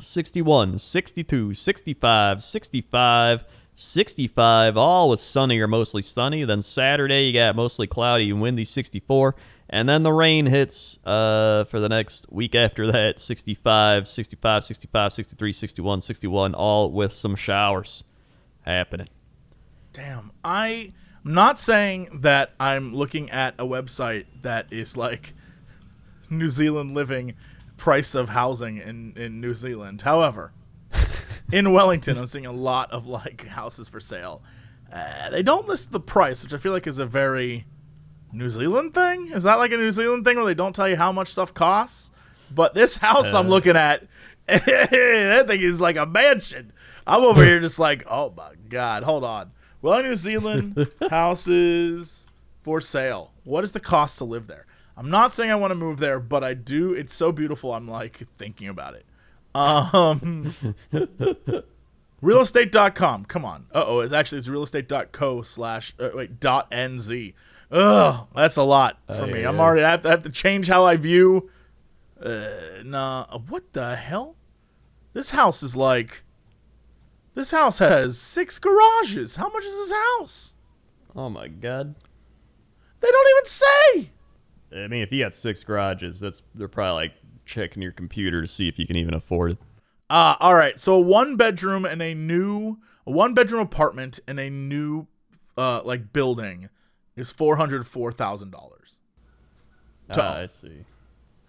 61, 62, 65, 65, 65, all with sunny or mostly sunny. Then Saturday, you got mostly cloudy and windy 64. And then the rain hits uh, for the next week after that 65, 65, 65, 63, 61, 61, all with some showers happening. Damn. I'm not saying that I'm looking at a website that is like New Zealand living price of housing in, in New Zealand. However, in Wellington, I'm seeing a lot of like houses for sale. Uh, they don't list the price, which I feel like is a very New Zealand thing. Is that like a New Zealand thing where they don't tell you how much stuff costs? But this house I'm looking at, that thing is like a mansion. I'm over here just like, oh my god, hold on. Well, New Zealand houses for sale. What is the cost to live there? I'm not saying I want to move there, but I do. It's so beautiful. I'm like thinking about it. Um, realestate.com. Come on. Uh oh. It's actually it's realestate.co slash uh, wait dot nz. Ugh, that's a lot for me. I'm already I have, to, I have to change how I view. Uh, nah. What the hell? This house is like. This house has six garages. How much is this house? Oh my god. They don't even say. I mean, if you got six garages, that's they're probably like checking your computer to see if you can even afford it. Uh, all right. So one bedroom and a new a one bedroom apartment in a new uh like building is four hundred four thousand dollars. Ah, I see.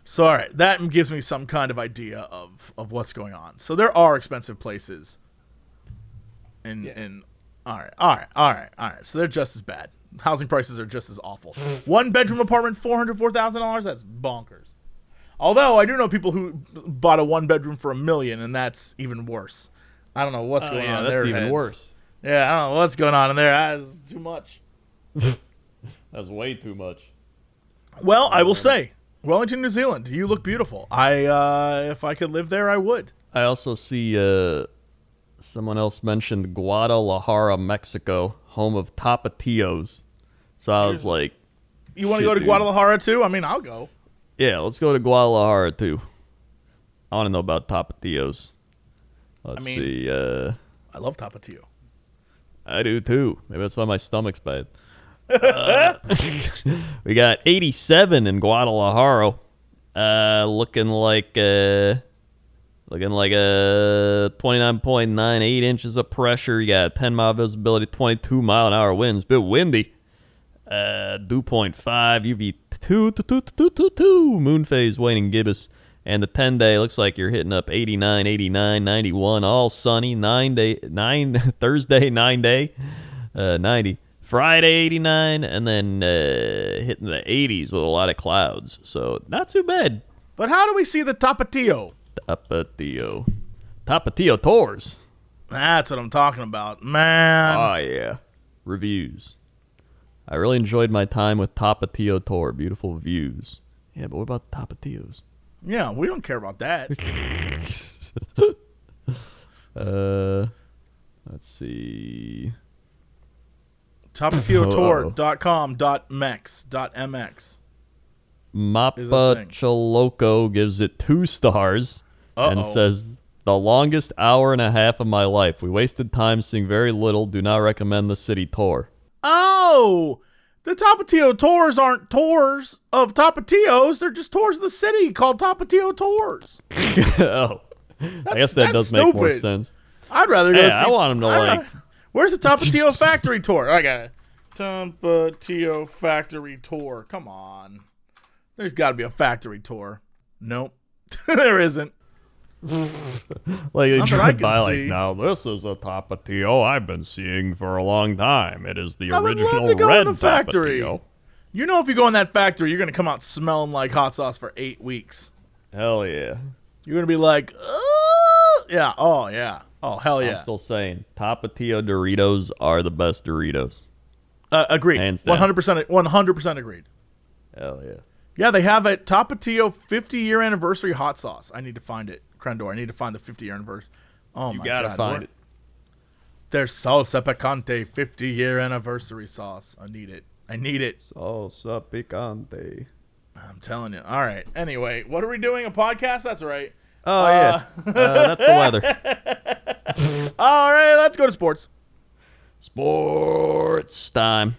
So all right, that gives me some kind of idea of of what's going on. So there are expensive places. In in all right, all right, all right, all right. So they're just as bad. Housing prices are just as awful. One bedroom apartment, four hundred four thousand dollars. That's bonkers. Although I do know people who bought a one bedroom for a million, and that's even worse. I don't know what's going on. in Oh, that's even heads. worse. Yeah, I don't know what's going on in there. That's too much. That's way too much. Well, I will say, Wellington, New Zealand, you look beautiful. I, uh, if I could live there, I would. I also see uh, someone else mentioned Guadalajara, Mexico, home of Tapatios. So I was like, You want to go to dude. Guadalajara too? I mean, I'll go. yeah, let's go to Guadalajara too. I want to know about Tapatios. Let's mean- see. Uh, I love Tapatio. I do too. Maybe that's why my stomach's bad. Uh, we got 87 in Guadalajara, uh, looking like uh, looking like a 29.98 inches of pressure. You got 10 mile visibility, 22 mile an hour winds, bit windy. Uh, dew point five, UV two two two two two two. Moon phase waning gibbous. And the 10 day looks like you're hitting up 89, 89, 91, all sunny. Nine day, nine Thursday, nine day, uh, 90. Friday, 89, and then uh, hitting the 80s with a lot of clouds. So not too bad. But how do we see the Tapatio? Tapatio, Tapatio tours. That's what I'm talking about, man. Oh yeah, reviews. I really enjoyed my time with Tapatio tour. Beautiful views. Yeah, but what about Tapatios? yeah, we don't care about that. Uh, let's see. TapatioTour.com.mex.mx. Mappa. Choloco gives it two stars and Uh-oh. says the longest hour and a half of my life. We wasted time seeing very little. Do not recommend the city tour. Oh, the Tapatio tours aren't tours of Tapatios. They're just tours of the city called Tapatio tours. oh, I guess that that's does make more sense. I'd rather go Yeah, I want 'em to, I'd like- rather- Where's the Tapatio factory tour? I got it. Tapatio factory tour. Come on. There's got to be a factory tour. Nope. there isn't. Like they drive by, see. like now this is a Tapatio I've been seeing for a long time. It is the I original to go in red the factory. Tapatio. You know, if you go in that factory, you're going to come out smelling like hot sauce for eight weeks. Hell yeah. You're going to be like, "Uh," yeah, oh, yeah. Oh, hell yeah. I'm still saying Tapatio Doritos are the best Doritos. Uh, agreed. Hands down. 100%, 100% agreed. Hell yeah. Yeah, they have a Tapatio 50 year anniversary hot sauce. I need to find it. Crendor, I need to find the 50 year anniversary. Oh my god. You my gotta god. find where- it. There's salsa picante 50 year anniversary sauce. I need it. I need it. Salsa picante. I'm telling you. All right. Anyway, what are we doing? A podcast? That's right. Oh yeah, uh, that's the weather. All right, let's go to sports. Sports time.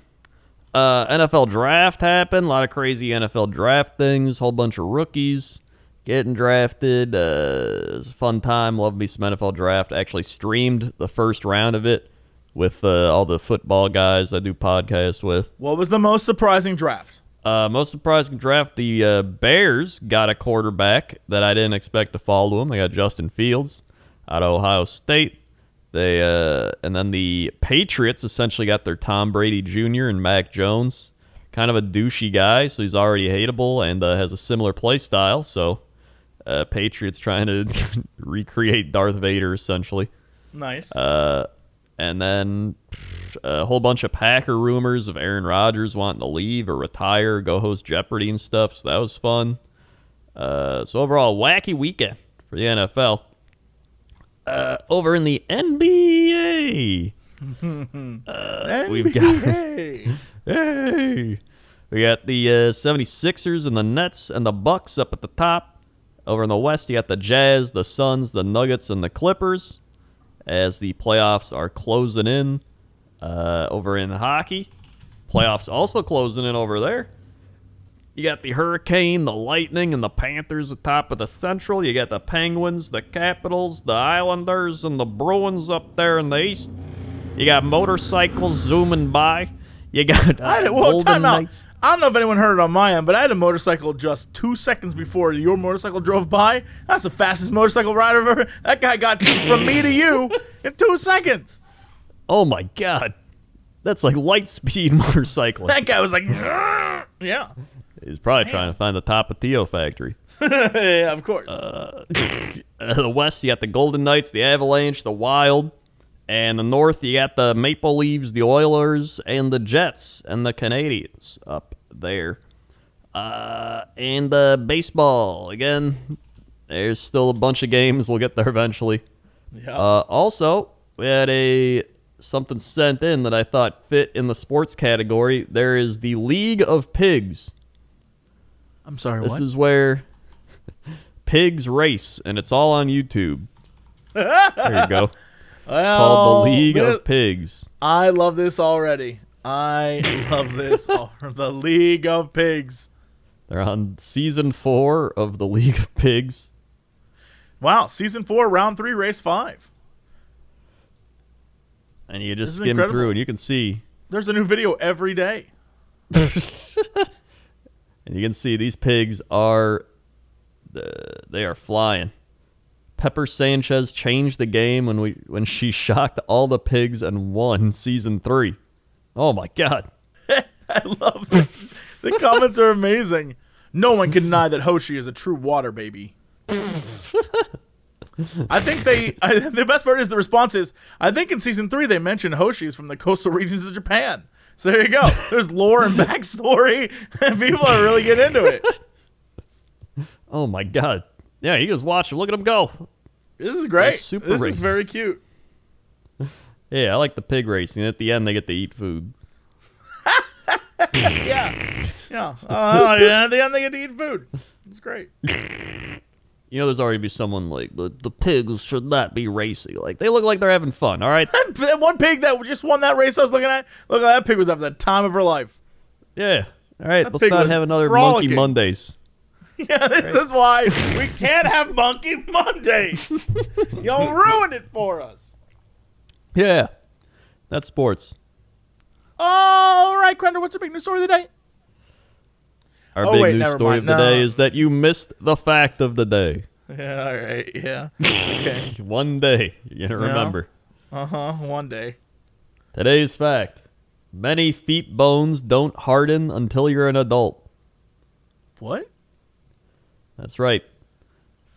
Uh, NFL draft happened. A lot of crazy NFL draft things. Whole bunch of rookies getting drafted. Uh, it was a fun time. Love me some NFL draft. I actually streamed the first round of it with uh, all the football guys I do podcasts with. What was the most surprising draft? Uh, most surprising draft: the uh, Bears got a quarterback that I didn't expect to fall to them. They got Justin Fields out of Ohio State. They uh, and then the Patriots essentially got their Tom Brady Jr. and Mac Jones. Kind of a douchey guy, so he's already hateable and uh, has a similar play style. So, uh, Patriots trying to recreate Darth Vader essentially. Nice. Uh, and then pff, a whole bunch of Packer rumors of Aaron Rodgers wanting to leave or retire, go host Jeopardy and stuff. So that was fun. Uh, so overall, wacky weekend for the NFL. Uh, over in the NBA, uh, we've got hey, we got the uh, 76ers and the Nets and the Bucks up at the top. Over in the West, you got the Jazz, the Suns, the Nuggets, and the Clippers as the playoffs are closing in uh, over in hockey. Playoffs also closing in over there. You got the Hurricane, the Lightning, and the Panthers atop of the Central. You got the Penguins, the Capitals, the Islanders, and the Bruins up there in the East. You got motorcycles zooming by. You got uh, I had, well, Golden time out. Knights. I don't know if anyone heard it on my end, but I had a motorcycle just two seconds before your motorcycle drove by. That's the fastest motorcycle ride I've ever. That guy got from me to you in two seconds. Oh my God, that's like light speed motorcycling. That guy was like, yeah, He's probably trying to find the Tapatio Factory. yeah, of course. Uh, the West, you got the Golden Knights, the Avalanche, the Wild. And the North, you got the Maple Leaves, the Oilers, and the Jets, and the Canadiens up there. Uh, and the baseball, again, there's still a bunch of games. We'll get there eventually. yeah. Uh, also, we had a something sent in that I thought fit in the sports category. There is the League of Pigs. I'm sorry. What? This what? is where pigs race, and it's all on YouTube. there you go. Well, Called the League thi- of Pigs. I love this already. I love this. the League of Pigs. They're on season four of the League of Pigs. Wow, season four, round three, race five. And you just skim incredible. through, and you can see, There's a new video every day. and you can see these pigs are, uh, they are flying. Pepper Sanchez changed the game when we when she shocked all the pigs and won season three. Oh my god! I love it. the comments are amazing. No one can deny that Hoshi is a true water baby. I think they. I, the best part is the response is. I think in season three they mentioned Hoshi is from the coastal regions of Japan. So there you go. There's lore and backstory, and people are really getting into it. Oh my god! Yeah, you just watch him. Look at him go. This is great. That's super this race. is very cute. Yeah, I like the pig racing. At the end, they get to eat food. Yeah. Yeah. Oh yeah. At the end they get to eat food. It's great. You know, there's already be someone like the, the pigs should not be racing. Like they look like they're having fun. All right. That one pig that just won that race I was looking at. Look at that pig was having the time of her life. Yeah. All right. That Let's not have another frolicking. Monkey Mondays. Yeah, this is why we can't have Monkey Mondays. Y'all ruined it for us. Yeah. That's sports. All right, Crendor, what's your big news story of the day? Our Oh, big wait, news story mind. of the day is that you missed the fact of the day. Yeah, all right, yeah. Okay. One day you're gonna Yeah. remember. Uh huh. One day. Today's fact: many feet bones don't harden until you're an adult. What? That's right.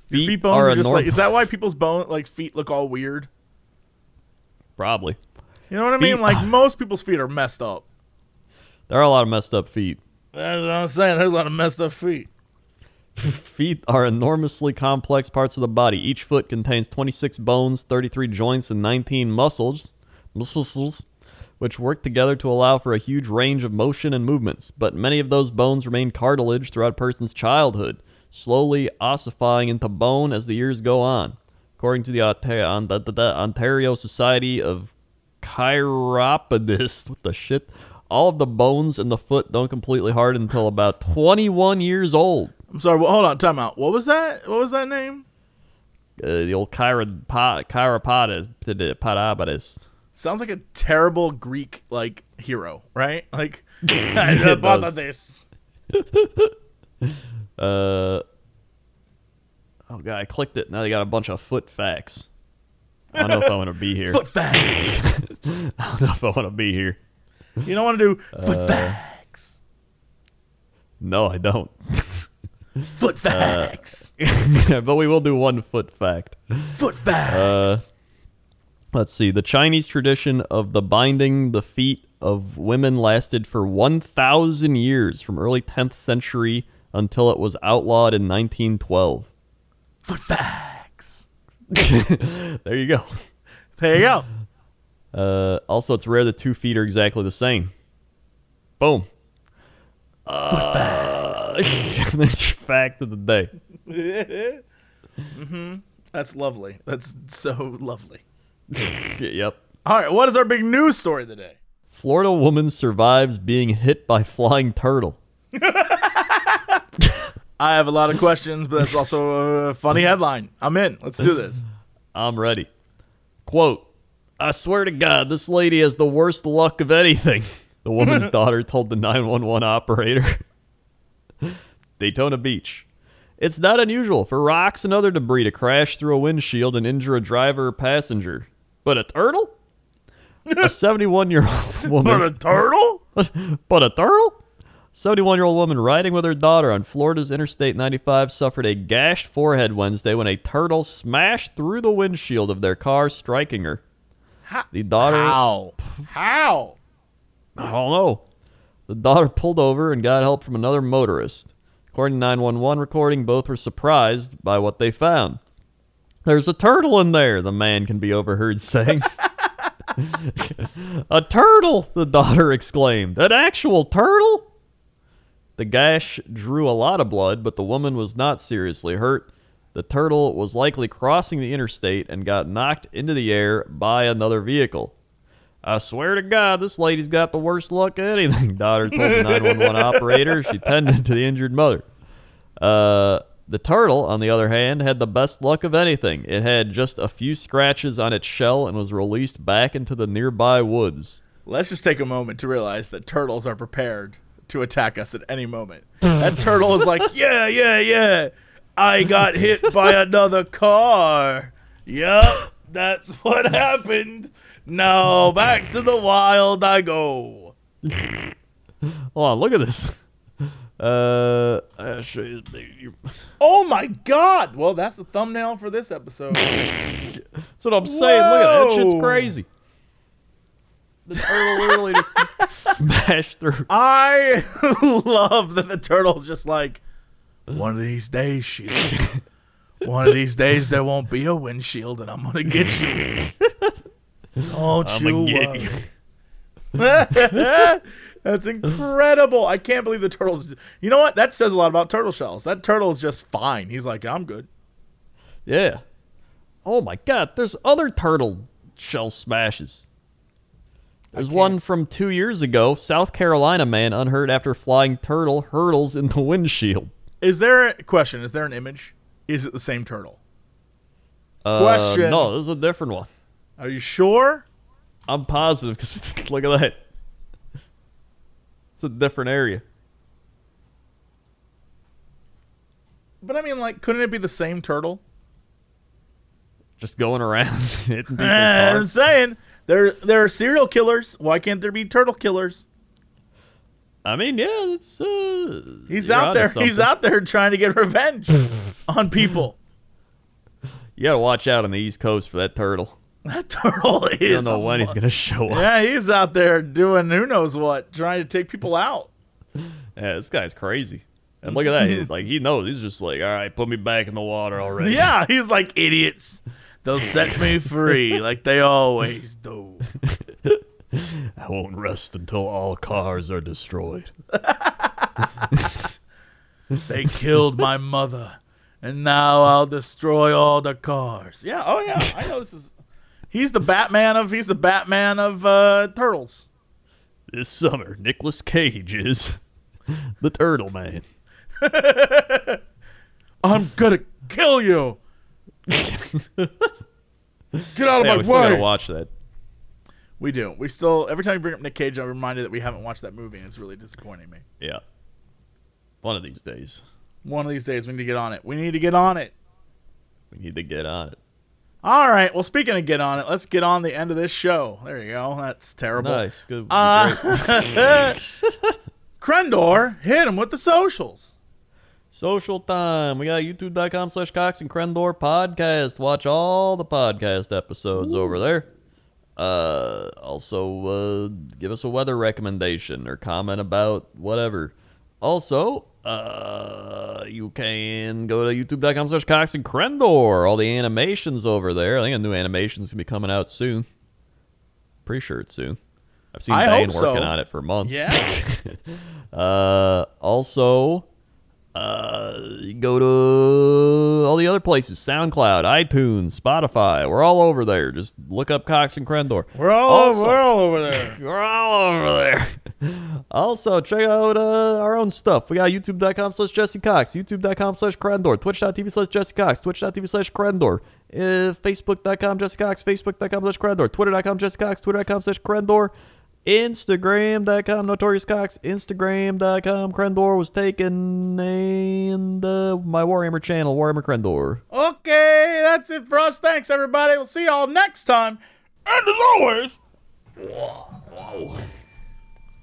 Feet, feet bones are, are, just like. Is that why people's bone like feet look all weird? probably. You know what I mean? Feet- Like most people's feet are messed up. There are a lot of messed up feet. That's what I'm saying. There's a lot of messed up feet. Feet are enormously complex parts of the body. Each foot contains 26 bones, 33 joints, and 19 muscles, muscles, which work together to allow for a huge range of motion and movements. But many of those bones remain cartilage throughout a person's childhood, slowly ossifying into bone as the years go on. According to the Ontario, Society of Chiropodists, what the shit? All of the bones in the foot don't completely harden until about 21 years old. I'm sorry. Well, hold on. Time out. What was that? What was that name? Uh, the old chiropod- chiropodist. Sounds like a terrible Greek like hero, right? Like about this. Uh, oh god, I clicked it. Now they got a bunch of foot facts. I don't know if I want to be here. Foot facts. I don't know if I want to be here. you don't want to do Uh, foot facts. No, I don't. Foot facts. but we will do one foot fact. foot facts. Uh, let's see. The Chinese tradition of the binding the feet of women lasted for 1,000 years, from early 10th century until it was outlawed in 1912. foot facts. There you go. There you go. Uh, also, it's rare that two feet are exactly the same. Boom. Facts. That's your fact of the day. Mm-hmm. That's lovely. That's so lovely. yep. All right. What is our big news story today? Florida woman survives being hit by flying turtle. I have a lot of questions, but that's also a funny headline. I'm in. Let's do this. I'm ready. Quote, I swear to God, this lady has the worst luck of anything, the woman's daughter told the 911 operator. Daytona Beach. It's not unusual for rocks and other debris to crash through a windshield and injure a driver or passenger. But a turtle? A 71 year old woman. But a turtle? but a turtle? 71 year old woman riding with her daughter on Florida's Interstate 95 suffered a gashed forehead Wednesday when a turtle smashed through the windshield of their car, striking her. The daughter, How? How? I don't know. The daughter pulled over and got help from another motorist. According to 911 recording, both were surprised by what they found. There's a turtle in there, the man can be overheard saying. a turtle, the daughter exclaimed. An actual turtle? The gash drew a lot of blood, but the woman was not seriously hurt. The turtle was likely crossing the interstate and got knocked into the air by another vehicle. I swear to God, this lady's got the worst luck of anything, daughter told the 911 operator. She tended to the injured mother. Uh, the turtle, on the other hand, had the best luck of anything. It had just a few scratches on its shell and was released back into the nearby woods. Let's just take a moment to realize that turtles are prepared to attack us at any moment. That turtle is like, yeah, yeah, yeah. I got hit by another car. Yep, that's what happened. Now back to the wild I go. Hold on, look at this. Uh, I'll show you Oh my god! Well, that's the thumbnail for this episode. That's what I'm saying. Look at that. That shit's crazy. The turtle literally just smashed through. I love that the turtle's just like, one of these days, Sheila. One of these days, there won't be a windshield, and I'm gonna get you. Don't I'ma you worry. you. That's incredible. I can't believe the turtle's. You know what? That says a lot about turtle shells. That turtle is just fine. He's like, I'm good. Yeah. Oh my god, there's other turtle shell smashes. There's one from two years ago. South Carolina man unhurt after flying turtle hurdles in the windshield. Is there a question? Is there an image? Is it the same turtle? Uh, Question. No, this is a different one. Are you sure? I'm positive because look at that. It's a different area. But I mean, like, couldn't it be the same turtle? Just going around people's I'm saying there there are serial killers. Why can't there be turtle killers? I mean, yeah, it's uh, He's out there. He's out there trying to get revenge on people. You gotta watch out on the East Coast for that turtle. That turtle is. You don't know when he's gonna show up. Yeah, he's out there doing who knows what, trying to take people out. Yeah, this guy's crazy. And look at that. He, like he knows. He's just like, all right, put me back in the water already. Yeah, he's like idiots. They'll set me free like they always do. I won't rest until all cars are destroyed. They killed my mother, and now I'll destroy all the cars. Yeah. Oh yeah. I know this is. He's the Batman of. He's the Batman of uh, turtles. This summer, Nicolas Cage is the Turtle Man. I'm gonna kill you. Get out of Yeah, my we still way. gotta watch that. We do. We still every time you bring up Nick Cage, I'm reminded that we haven't watched that movie, and it's really disappointing me. Yeah. One of these days, One of these days, we need to get on it. We need to get on it. we need to get on it. All right. Well, speaking of get on it, let's get on the end of this show. There you go. That's terrible. Nice. Good. Uh. Crendor, hit him with the socials. Social time. We got youtube.com slash Cox and Crendor podcast. Watch all the podcast episodes over there. Uh, also, uh, give us a weather recommendation or comment about whatever. Also, uh, you can go to youtube.com slash Cox and Crendor. All the animations over there. I think a new animation's gonna be coming out soon. Pretty sure it's soon. I've seen I Bane working so. on it for months. Yeah. Uh, also, uh, go to all the other places: SoundCloud, iTunes, Spotify. We're all over there. Just look up Cox and Crendor. We're all Also- over, we're all over there. We're all over there. also, check out uh, our own stuff. We got youtube.com slash Jesse Cox, youtube.com slash Crendor, twitch.tv slash Jesse Cox, twitch.tv slash Crendor, uh, facebook.com Jesse Cox, facebook.com slash Crendor, twitter.com Jesse Cox, twitter.com slash Crendor, instagram.com Notorious Cox, Instagram.com, Crendor was taken, and uh, my Warhammer channel, Warhammer Crendor. Okay, that's it for us. Thanks, everybody. We'll see y'all next time. And as always,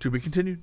to be continued.